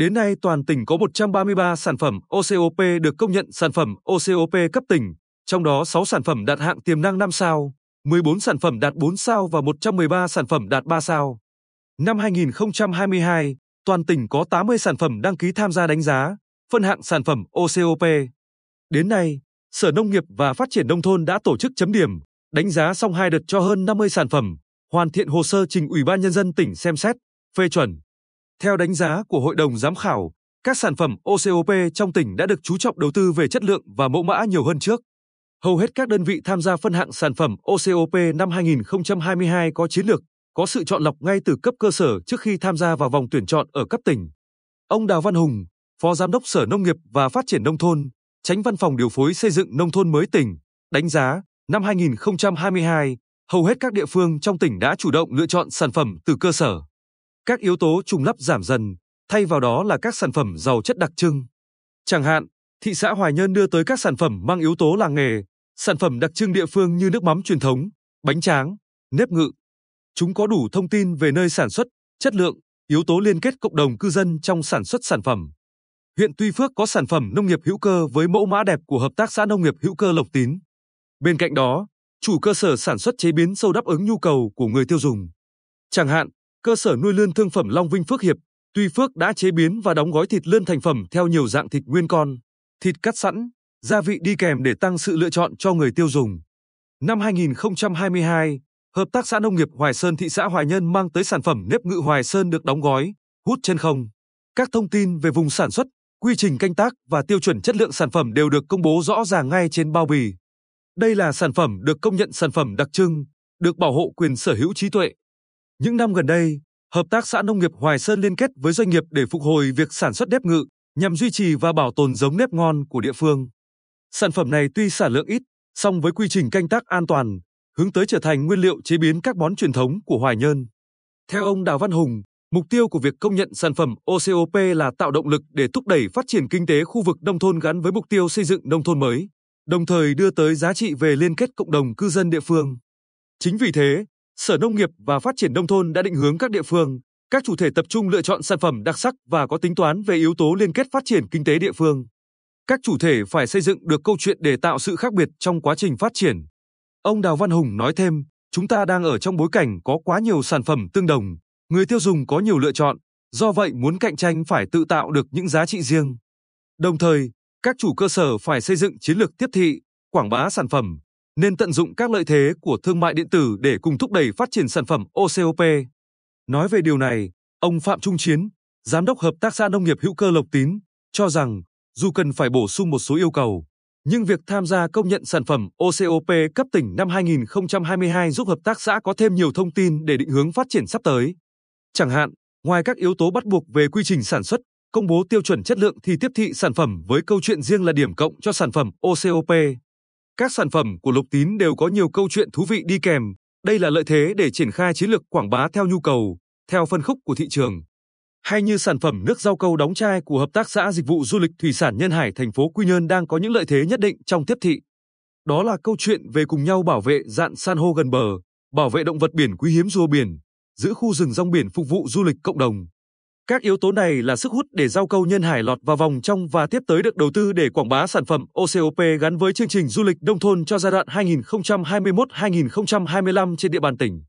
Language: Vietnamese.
Đến nay toàn tỉnh có 133 sản phẩm OCOP được công nhận sản phẩm OCOP cấp tỉnh, trong đó 6 sản phẩm đạt hạng tiềm năng 5 sao, 14 sản phẩm đạt 4 sao và 113 sản phẩm đạt 3 sao. Năm 2022, toàn tỉnh có 80 sản phẩm đăng ký tham gia đánh giá, phân hạng sản phẩm OCOP. Đến nay, Sở Nông nghiệp và Phát triển Nông thôn đã tổ chức chấm điểm, đánh giá xong hai đợt cho hơn 50 sản phẩm, hoàn thiện hồ sơ trình Ủy ban Nhân dân tỉnh xem xét, phê chuẩn. Theo đánh giá của Hội đồng Giám khảo, các sản phẩm OCOP trong tỉnh đã được chú trọng đầu tư về chất lượng và mẫu mã nhiều hơn trước. Hầu hết các đơn vị tham gia phân hạng sản phẩm OCOP năm 2022 có chiến lược, có sự chọn lọc ngay từ cấp cơ sở trước khi tham gia vào vòng tuyển chọn ở cấp tỉnh. Ông Đào Văn Hùng, Phó Giám đốc Sở Nông nghiệp và Phát triển Nông thôn, Tránh Văn phòng Điều phối Xây dựng Nông thôn mới tỉnh, đánh giá năm 2022, hầu hết các địa phương trong tỉnh đã chủ động lựa chọn sản phẩm từ cơ sở. Các yếu tố trùng lắp giảm dần, thay vào đó là các sản phẩm giàu chất đặc trưng. Chẳng hạn, thị xã Hoài Nhơn đưa tới các sản phẩm mang yếu tố làng nghề, sản phẩm đặc trưng địa phương như nước mắm truyền thống, bánh tráng, nếp ngự. Chúng có đủ thông tin về nơi sản xuất, chất lượng, yếu tố liên kết cộng đồng cư dân trong sản xuất sản phẩm. Huyện Tuy Phước có sản phẩm nông nghiệp hữu cơ với mẫu mã đẹp của Hợp tác xã Nông nghiệp hữu cơ Lộc Tín. Bên cạnh đó, chủ cơ sở sản xuất chế biến sâu đáp ứng nhu cầu của người tiêu dùng. Chẳng hạn, cơ sở nuôi lươn thương phẩm Long Vinh Phước Hiệp, Tuy Phước đã chế biến và đóng gói thịt lươn thành phẩm theo nhiều dạng thịt nguyên con, thịt cắt sẵn, gia vị đi kèm để tăng sự lựa chọn cho người tiêu dùng. Năm 2022, Hợp tác xã Nông nghiệp Hoài Sơn thị xã Hoài Nhân mang tới sản phẩm nếp ngự Hoài Sơn được đóng gói, hút chân không. Các thông tin về vùng sản xuất, quy trình canh tác và tiêu chuẩn chất lượng sản phẩm đều được công bố rõ ràng ngay trên bao bì. Đây là sản phẩm được công nhận sản phẩm đặc trưng, được bảo hộ quyền sở hữu trí tuệ. Những năm gần đây, Hợp tác xã Nông nghiệp Hoài Sơn liên kết với doanh nghiệp để phục hồi việc sản xuất nếp ngự, nhằm duy trì và bảo tồn giống nếp ngon của địa phương. Sản phẩm này tuy sản lượng ít, song với quy trình canh tác an toàn, hướng tới trở thành nguyên liệu chế biến các món truyền thống của Hoài Nhơn. Theo ông Đào Văn Hùng, mục tiêu của việc công nhận sản phẩm OCOP là tạo động lực để thúc đẩy phát triển kinh tế khu vực nông thôn gắn với mục tiêu xây dựng nông thôn mới, đồng thời đưa tới giá trị về liên kết cộng đồng cư dân địa phương. Chính vì thế, Sở Nông nghiệp và Phát triển Nông thôn đã định hướng các địa phương, các chủ thể tập trung lựa chọn sản phẩm đặc sắc và có tính toán về yếu tố liên kết phát triển kinh tế địa phương. Các chủ thể phải xây dựng được câu chuyện để tạo sự khác biệt trong quá trình phát triển. Ông Đào Văn Hùng nói thêm, chúng ta đang ở trong bối cảnh có quá nhiều sản phẩm tương đồng, người tiêu dùng có nhiều lựa chọn, do vậy muốn cạnh tranh phải tự tạo được những giá trị riêng. Đồng thời, các chủ cơ sở phải xây dựng chiến lược tiếp thị, quảng bá sản phẩm, nên tận dụng các lợi thế của thương mại điện tử để cùng thúc đẩy phát triển sản phẩm OCOP. Nói về điều này, ông Phạm Trung Chiến, Giám đốc Hợp tác xã Nông nghiệp hữu cơ Lộc Tín, cho rằng dù cần phải bổ sung một số yêu cầu, nhưng việc tham gia công nhận sản phẩm OCOP cấp tỉnh năm 2022 giúp hợp tác xã có thêm nhiều thông tin để định hướng phát triển sắp tới. Chẳng hạn, ngoài các yếu tố bắt buộc về quy trình sản xuất, công bố tiêu chuẩn chất lượng thì tiếp thị sản phẩm với câu chuyện riêng là điểm cộng cho sản phẩm OCOP. Các sản phẩm của Lục Tín đều có nhiều câu chuyện thú vị đi kèm, đây là lợi thế để triển khai chiến lược quảng bá theo nhu cầu, theo phân khúc của thị trường. Hay như sản phẩm nước rau câu đóng chai của Hợp tác xã Dịch vụ Du lịch Thủy sản Nhân Hải thành phố Quy Nhơn đang có những lợi thế nhất định trong tiếp thị. Đó là câu chuyện về cùng nhau bảo vệ dạn san hô gần bờ, bảo vệ động vật biển quý hiếm rùa biển, giữ khu rừng rong biển phục vụ du lịch cộng đồng. Các yếu tố này là sức hút để rau câu nhân hải lọt vào vòng trong và tiếp tới được đầu tư để quảng bá sản phẩm OCOP gắn với chương trình du lịch nông thôn cho giai đoạn 2021-2025 trên địa bàn tỉnh.